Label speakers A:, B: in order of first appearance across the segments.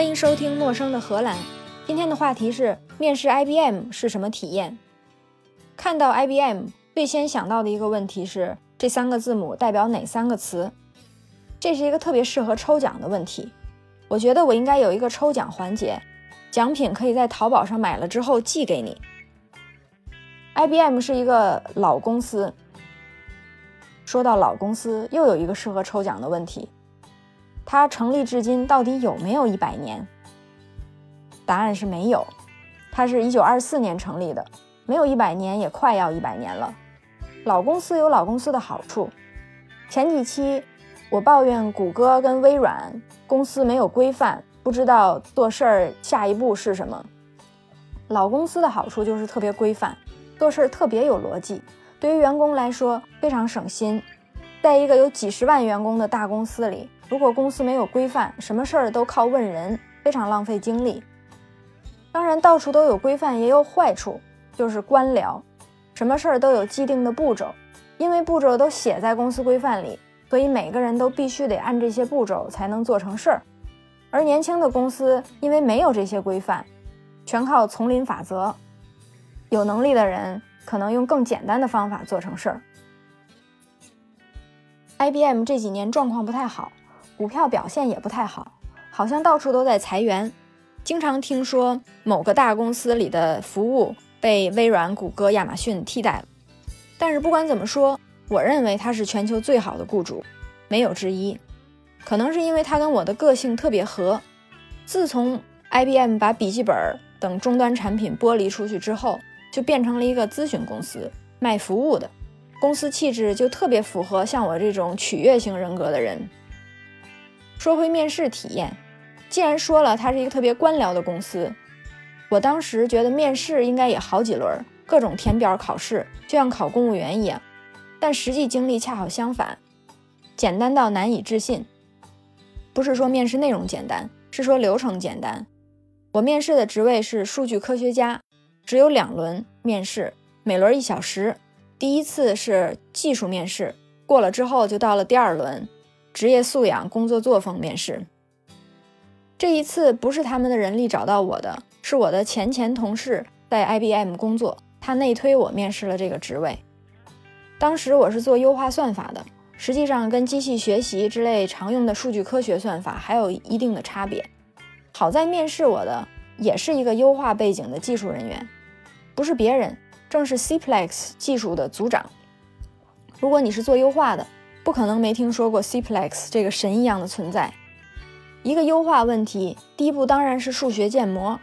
A: 欢迎收听《陌生的荷兰》。今天的话题是面试 IBM 是什么体验？看到 IBM，最先想到的一个问题是这三个字母代表哪三个词？这是一个特别适合抽奖的问题。我觉得我应该有一个抽奖环节，奖品可以在淘宝上买了之后寄给你。IBM 是一个老公司。说到老公司，又有一个适合抽奖的问题。它成立至今到底有没有一百年？答案是没有。它是一九二四年成立的，没有一百年也快要一百年了。老公司有老公司的好处。前几期我抱怨谷歌跟微软公司没有规范，不知道做事儿下一步是什么。老公司的好处就是特别规范，做事儿特别有逻辑，对于员工来说非常省心。在一个有几十万员工的大公司里。如果公司没有规范，什么事儿都靠问人，非常浪费精力。当然，到处都有规范也有坏处，就是官僚，什么事儿都有既定的步骤，因为步骤都写在公司规范里，所以每个人都必须得按这些步骤才能做成事儿。而年轻的公司因为没有这些规范，全靠丛林法则，有能力的人可能用更简单的方法做成事儿。IBM 这几年状况不太好。股票表现也不太好，好像到处都在裁员，经常听说某个大公司里的服务被微软、谷歌、亚马逊替代了。但是不管怎么说，我认为他是全球最好的雇主，没有之一。可能是因为他跟我的个性特别合。自从 IBM 把笔记本等终端产品剥离出去之后，就变成了一个咨询公司，卖服务的。公司气质就特别符合像我这种取悦型人格的人。说回面试体验，既然说了它是一个特别官僚的公司，我当时觉得面试应该也好几轮，各种填表考试，就像考公务员一样。但实际经历恰好相反，简单到难以置信。不是说面试内容简单，是说流程简单。我面试的职位是数据科学家，只有两轮面试，每轮一小时。第一次是技术面试，过了之后就到了第二轮。职业素养、工作作风面试。这一次不是他们的人力找到我的，是我的前前同事在 IBM 工作，他内推我面试了这个职位。当时我是做优化算法的，实际上跟机器学习之类常用的数据科学算法还有一定的差别。好在面试我的也是一个优化背景的技术人员，不是别人，正是 Cplex 技术的组长。如果你是做优化的，不可能没听说过 Cplex 这个神一样的存在。一个优化问题，第一步当然是数学建模，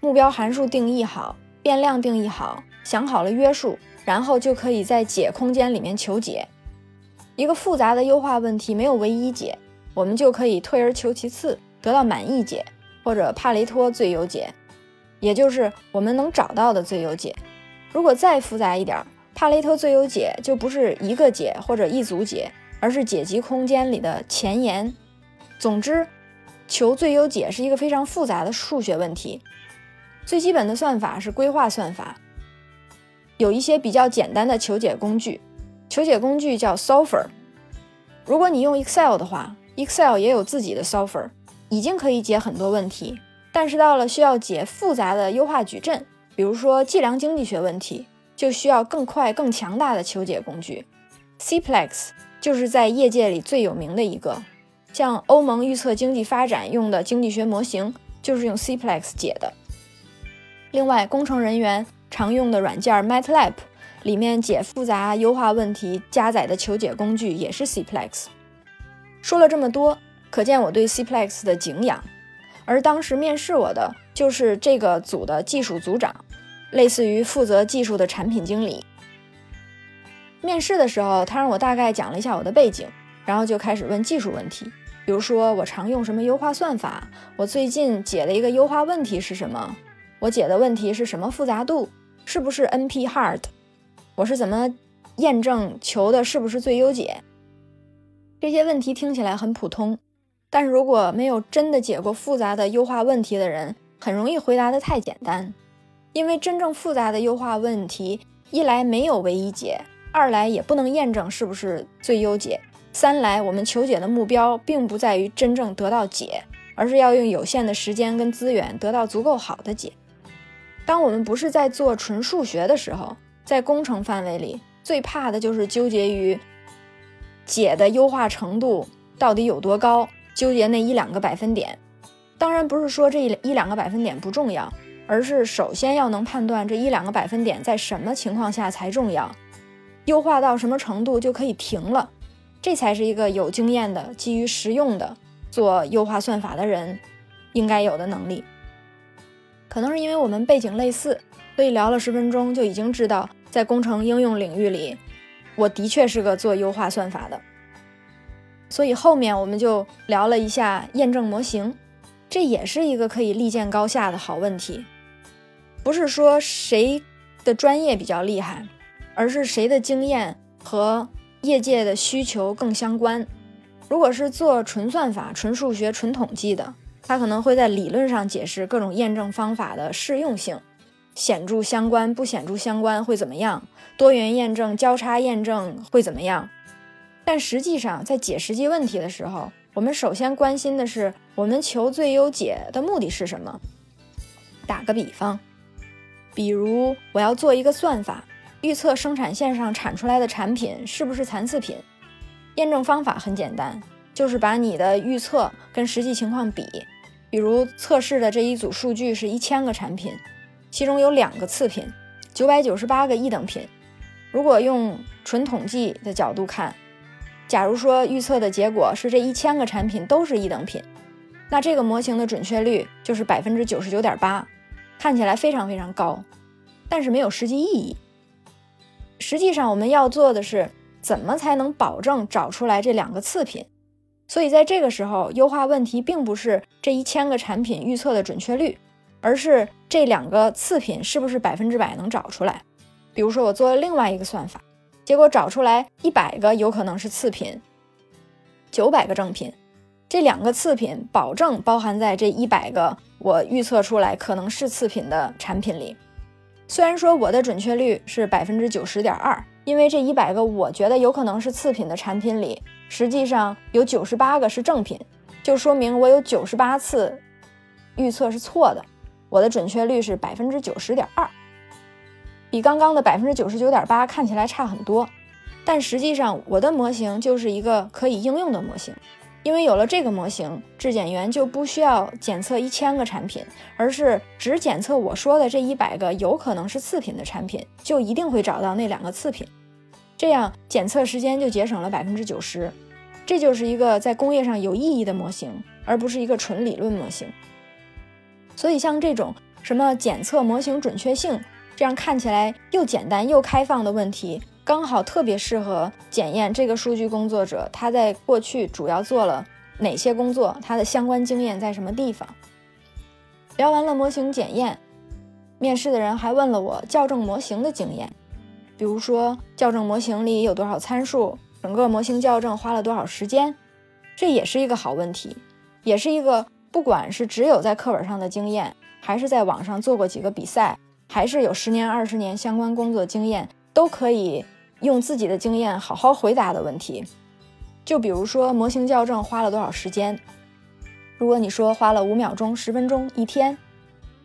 A: 目标函数定义好，变量定义好，想好了约束，然后就可以在解空间里面求解。一个复杂的优化问题没有唯一解，我们就可以退而求其次，得到满意解或者帕雷托最优解，也就是我们能找到的最优解。如果再复杂一点。帕雷托最优解就不是一个解或者一组解，而是解集空间里的前沿。总之，求最优解是一个非常复杂的数学问题。最基本的算法是规划算法，有一些比较简单的求解工具。求解工具叫 solver。如果你用 Excel 的话，Excel 也有自己的 solver，已经可以解很多问题。但是到了需要解复杂的优化矩阵，比如说计量经济学问题。就需要更快、更强大的求解工具，Cplex 就是在业界里最有名的一个。像欧盟预测经济发展用的经济学模型，就是用 Cplex 解的。另外，工程人员常用的软件 MATLAB 里面解复杂优化问题加载的求解工具也是 Cplex。说了这么多，可见我对 Cplex 的敬仰。而当时面试我的就是这个组的技术组长。类似于负责技术的产品经理。面试的时候，他让我大概讲了一下我的背景，然后就开始问技术问题，比如说我常用什么优化算法，我最近解的一个优化问题是什么，我解的问题是什么复杂度，是不是 NP hard，我是怎么验证求的是不是最优解。这些问题听起来很普通，但是如果没有真的解过复杂的优化问题的人，很容易回答的太简单。因为真正复杂的优化问题，一来没有唯一解，二来也不能验证是不是最优解，三来我们求解的目标并不在于真正得到解，而是要用有限的时间跟资源得到足够好的解。当我们不是在做纯数学的时候，在工程范围里，最怕的就是纠结于解的优化程度到底有多高，纠结那一两个百分点。当然不是说这一两个百分点不重要，而是首先要能判断这一两个百分点在什么情况下才重要，优化到什么程度就可以停了，这才是一个有经验的、基于实用的做优化算法的人应该有的能力。可能是因为我们背景类似，所以聊了十分钟就已经知道，在工程应用领域里，我的确是个做优化算法的。所以后面我们就聊了一下验证模型，这也是一个可以立见高下的好问题。不是说谁的专业比较厉害，而是谁的经验和业界的需求更相关。如果是做纯算法、纯数学、纯统计的。他可能会在理论上解释各种验证方法的适用性，显著相关不显著相关会怎么样？多元验证、交叉验证会怎么样？但实际上，在解实际问题的时候，我们首先关心的是我们求最优解的目的是什么。打个比方，比如我要做一个算法，预测生产线上产出来的产品是不是残次品，验证方法很简单，就是把你的预测跟实际情况比。比如测试的这一组数据是一千个产品，其中有两个次品，九百九十八个一等品。如果用纯统计的角度看，假如说预测的结果是这一千个产品都是一等品，那这个模型的准确率就是百分之九十九点八，看起来非常非常高，但是没有实际意义。实际上我们要做的是，怎么才能保证找出来这两个次品？所以在这个时候，优化问题并不是这一千个产品预测的准确率，而是这两个次品是不是百分之百能找出来。比如说，我做了另外一个算法，结果找出来一百个有可能是次品，九百个正品，这两个次品保证包含在这一百个我预测出来可能是次品的产品里。虽然说我的准确率是百分之九十点二，因为这一百个我觉得有可能是次品的产品里。实际上有九十八个是正品，就说明我有九十八次预测是错的，我的准确率是百分之九十点二，比刚刚的百分之九十九点八看起来差很多。但实际上我的模型就是一个可以应用的模型，因为有了这个模型，质检员就不需要检测一千个产品，而是只检测我说的这一百个有可能是次品的产品，就一定会找到那两个次品。这样检测时间就节省了百分之九十，这就是一个在工业上有意义的模型，而不是一个纯理论模型。所以像这种什么检测模型准确性，这样看起来又简单又开放的问题，刚好特别适合检验这个数据工作者他在过去主要做了哪些工作，他的相关经验在什么地方。聊完了模型检验，面试的人还问了我校正模型的经验。比如说，校正模型里有多少参数，整个模型校正花了多少时间，这也是一个好问题，也是一个不管是只有在课本上的经验，还是在网上做过几个比赛，还是有十年二十年相关工作经验，都可以用自己的经验好好回答的问题。就比如说模型校正花了多少时间，如果你说花了五秒钟、十分钟、一天，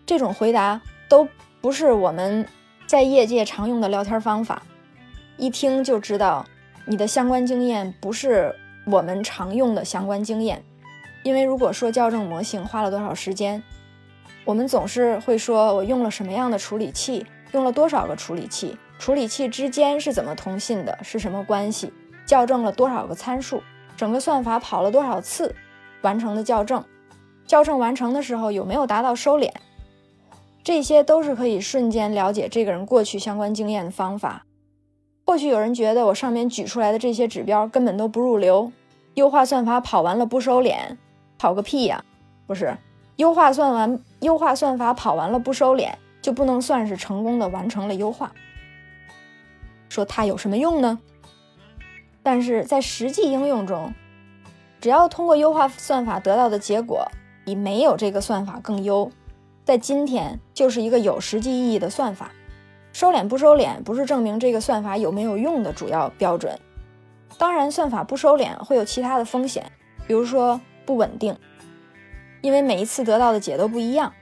A: 这种回答都不是我们。在业界常用的聊天方法，一听就知道你的相关经验不是我们常用的相关经验。因为如果说校正模型花了多少时间，我们总是会说我用了什么样的处理器，用了多少个处理器，处理器之间是怎么通信的，是什么关系，校正了多少个参数，整个算法跑了多少次完成的校正，校正完成的时候有没有达到收敛。这些都是可以瞬间了解这个人过去相关经验的方法。或许有人觉得我上面举出来的这些指标根本都不入流，优化算法跑完了不收敛，跑个屁呀！不是，优化算完，优化算法跑完了不收敛，就不能算是成功的完成了优化。说它有什么用呢？但是在实际应用中，只要通过优化算法得到的结果比没有这个算法更优。在今天，就是一个有实际意义的算法。收敛不收敛，不是证明这个算法有没有用的主要标准。当然，算法不收敛会有其他的风险，比如说不稳定。因为每一次得到的解都不一样，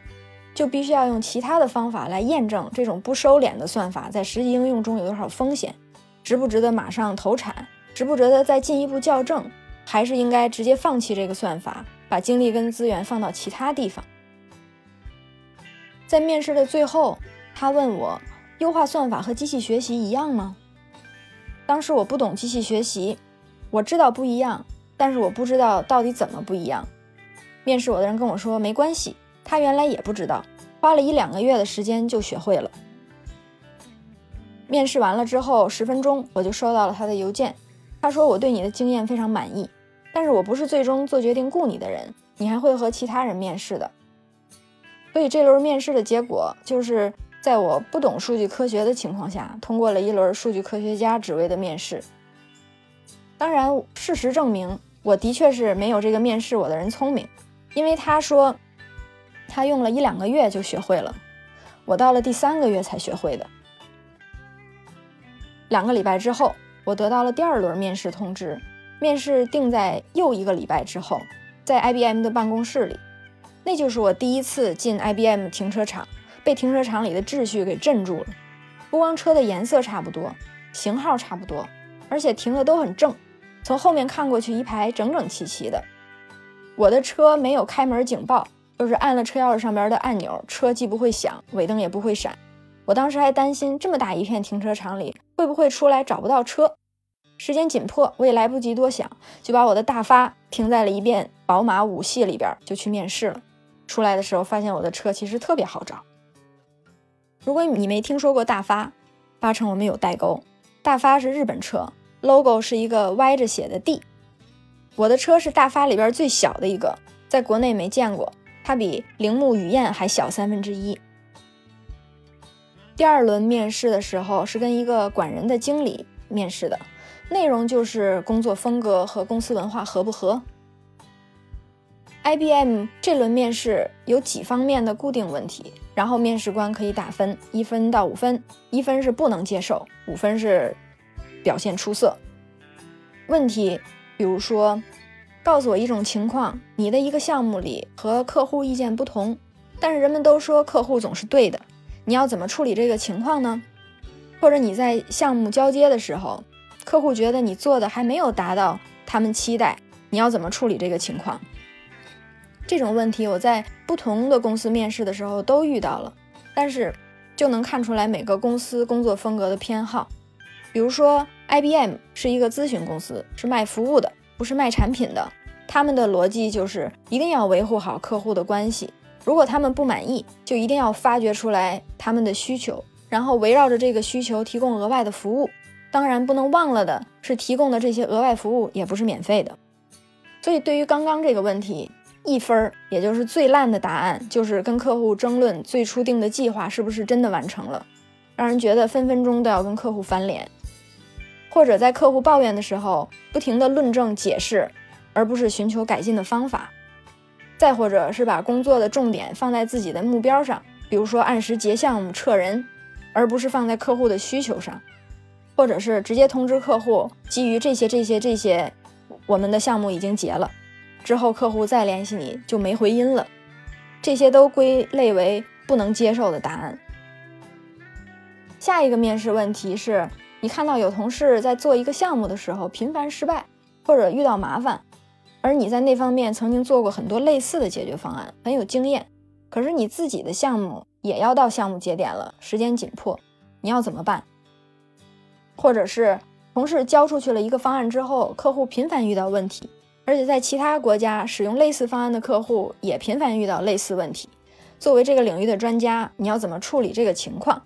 A: 就必须要用其他的方法来验证这种不收敛的算法在实际应用中有多少风险，值不值得马上投产，值不值得再进一步校正，还是应该直接放弃这个算法，把精力跟资源放到其他地方。在面试的最后，他问我：优化算法和机器学习一样吗？当时我不懂机器学习，我知道不一样，但是我不知道到底怎么不一样。面试我的人跟我说没关系，他原来也不知道，花了一两个月的时间就学会了。面试完了之后，十分钟我就收到了他的邮件，他说我对你的经验非常满意，但是我不是最终做决定雇你的人，你还会和其他人面试的。所以这轮面试的结果就是在我不懂数据科学的情况下，通过了一轮数据科学家职位的面试。当然，事实证明我的确是没有这个面试我的人聪明。因为他说，他用了一两个月就学会了，我到了第三个月才学会的。两个礼拜之后，我得到了第二轮面试通知，面试定在又一个礼拜之后，在 IBM 的办公室里。那就是我第一次进 IBM 停车场，被停车场里的秩序给镇住了。不光车的颜色差不多，型号差不多，而且停的都很正，从后面看过去一排整整齐齐的。我的车没有开门警报，就是按了车钥匙上边的按钮，车既不会响，尾灯也不会闪。我当时还担心这么大一片停车场里会不会出来找不到车。时间紧迫，我也来不及多想，就把我的大发停在了一遍宝马五系里边，就去面试了。出来的时候发现我的车其实特别好找。如果你没听说过大发，八成我们有代沟。大发是日本车，logo 是一个歪着写的 D。我的车是大发里边最小的一个，在国内没见过，它比铃木雨燕还小三分之一。第二轮面试的时候是跟一个管人的经理面试的，内容就是工作风格和公司文化合不合。IBM 这轮面试有几方面的固定问题，然后面试官可以打分，一分到五分，一分是不能接受，五分是表现出色。问题。比如说，告诉我一种情况，你的一个项目里和客户意见不同，但是人们都说客户总是对的，你要怎么处理这个情况呢？或者你在项目交接的时候，客户觉得你做的还没有达到他们期待，你要怎么处理这个情况？这种问题我在不同的公司面试的时候都遇到了，但是就能看出来每个公司工作风格的偏好，比如说。IBM 是一个咨询公司，是卖服务的，不是卖产品的。他们的逻辑就是一定要维护好客户的关系。如果他们不满意，就一定要发掘出来他们的需求，然后围绕着这个需求提供额外的服务。当然，不能忘了的是，提供的这些额外服务也不是免费的。所以，对于刚刚这个问题，一分儿，也就是最烂的答案，就是跟客户争论最初定的计划是不是真的完成了，让人觉得分分钟都要跟客户翻脸。或者在客户抱怨的时候，不停的论证解释，而不是寻求改进的方法；再或者是把工作的重点放在自己的目标上，比如说按时结项目撤人，而不是放在客户的需求上；或者是直接通知客户，基于这些这些这些，我们的项目已经结了，之后客户再联系你就没回音了。这些都归类为不能接受的答案。下一个面试问题是。你看到有同事在做一个项目的时候频繁失败，或者遇到麻烦，而你在那方面曾经做过很多类似的解决方案，很有经验。可是你自己的项目也要到项目节点了，时间紧迫，你要怎么办？或者是同事交出去了一个方案之后，客户频繁遇到问题，而且在其他国家使用类似方案的客户也频繁遇到类似问题。作为这个领域的专家，你要怎么处理这个情况？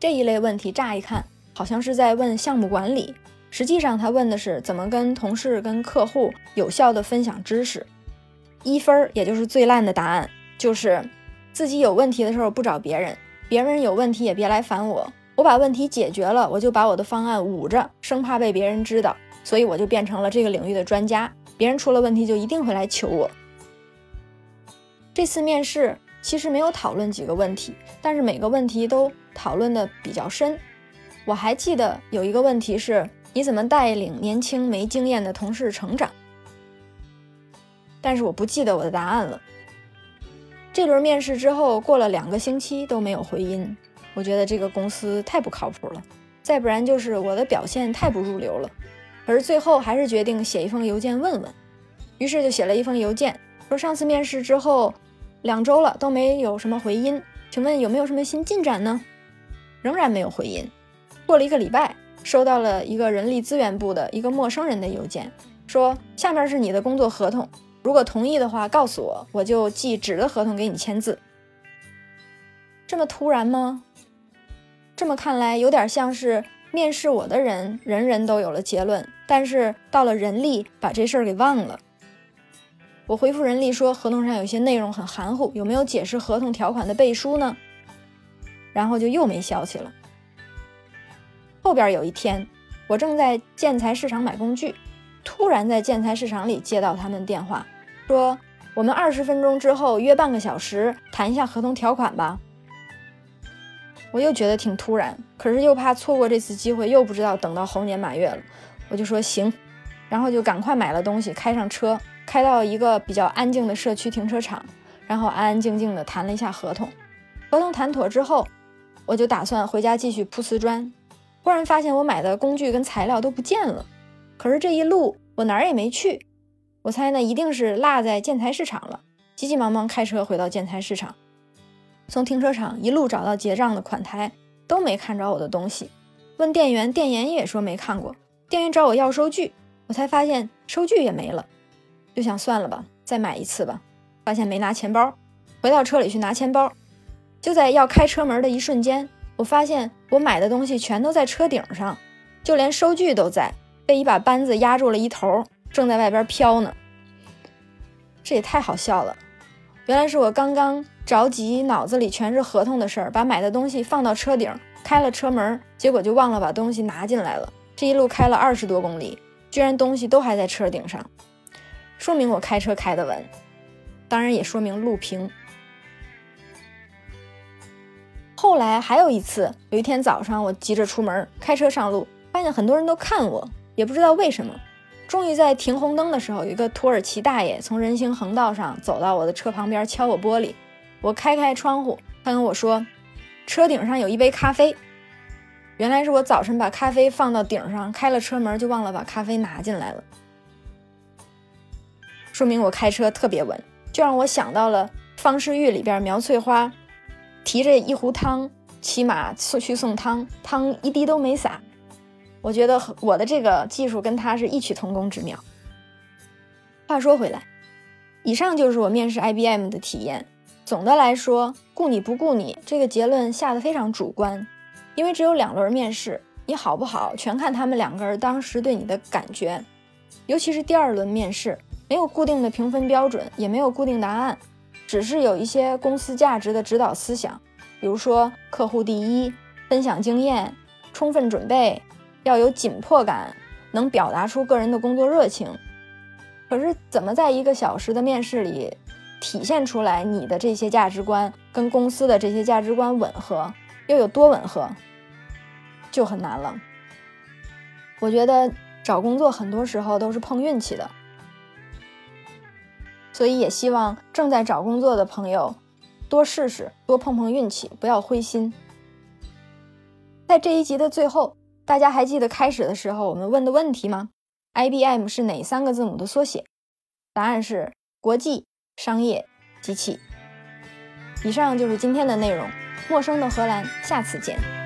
A: 这一类问题乍一看。好像是在问项目管理，实际上他问的是怎么跟同事、跟客户有效的分享知识。一分儿，也就是最烂的答案，就是自己有问题的时候不找别人，别人有问题也别来烦我，我把问题解决了，我就把我的方案捂着，生怕被别人知道，所以我就变成了这个领域的专家，别人出了问题就一定会来求我。这次面试其实没有讨论几个问题，但是每个问题都讨论的比较深。我还记得有一个问题是：你怎么带领年轻没经验的同事成长？但是我不记得我的答案了。这轮面试之后，过了两个星期都没有回音，我觉得这个公司太不靠谱了，再不然就是我的表现太不入流了。可是最后还是决定写一封邮件问问，于是就写了一封邮件，说上次面试之后两周了都没有什么回音，请问有没有什么新进展呢？仍然没有回音。过了一个礼拜。收到了一个人力资源部的一个陌生人的邮件，说下面是你的工作合同，如果同意的话，告诉我，我就寄纸的合同给你签字。这么突然吗？这么看来，有点像是面试我的人人人都有了结论，但是到了人力把这事儿给忘了。我回复人力说，合同上有些内容很含糊，有没有解释合同条款的背书呢？然后就又没消息了。后边有一天，我正在建材市场买工具，突然在建材市场里接到他们电话，说我们二十分钟之后约半个小时谈一下合同条款吧。我又觉得挺突然，可是又怕错过这次机会，又不知道等到猴年马月了，我就说行，然后就赶快买了东西，开上车，开到一个比较安静的社区停车场，然后安安静静的谈了一下合同。合同谈妥之后，我就打算回家继续铺瓷砖。忽然发现我买的工具跟材料都不见了，可是这一路我哪儿也没去，我猜呢一定是落在建材市场了。急急忙忙开车回到建材市场，从停车场一路找到结账的款台，都没看着我的东西。问店员，店员也说没看过。店员找我要收据，我才发现收据也没了，就想算了吧，再买一次吧。发现没拿钱包，回到车里去拿钱包，就在要开车门的一瞬间。我发现我买的东西全都在车顶上，就连收据都在，被一把扳子压住了一头，正在外边飘呢。这也太好笑了！原来是我刚刚着急，脑子里全是合同的事儿，把买的东西放到车顶，开了车门，结果就忘了把东西拿进来了。这一路开了二十多公里，居然东西都还在车顶上，说明我开车开得稳，当然也说明路平。后来还有一次，有一天早上，我急着出门，开车上路，发现很多人都看我，也不知道为什么。终于在停红灯的时候，有一个土耳其大爷从人行横道上走到我的车旁边，敲我玻璃。我开开窗户，他跟我说：“车顶上有一杯咖啡。”原来是我早晨把咖啡放到顶上，开了车门就忘了把咖啡拿进来了。说明我开车特别稳，就让我想到了方世玉里边苗翠花。提着一壶汤，骑马送去送汤，汤一滴都没洒。我觉得我的这个技术跟他是异曲同工之妙。话说回来，以上就是我面试 IBM 的体验。总的来说，顾你不顾你这个结论下的非常主观，因为只有两轮面试，你好不好全看他们两个人当时对你的感觉。尤其是第二轮面试，没有固定的评分标准，也没有固定答案。只是有一些公司价值的指导思想，比如说客户第一、分享经验、充分准备、要有紧迫感、能表达出个人的工作热情。可是，怎么在一个小时的面试里体现出来你的这些价值观跟公司的这些价值观吻合，又有多吻合，就很难了。我觉得找工作很多时候都是碰运气的。所以也希望正在找工作的朋友多试试，多碰碰运气，不要灰心。在这一集的最后，大家还记得开始的时候我们问的问题吗？IBM 是哪三个字母的缩写？答案是国际商业机器。以上就是今天的内容，陌生的荷兰，下次见。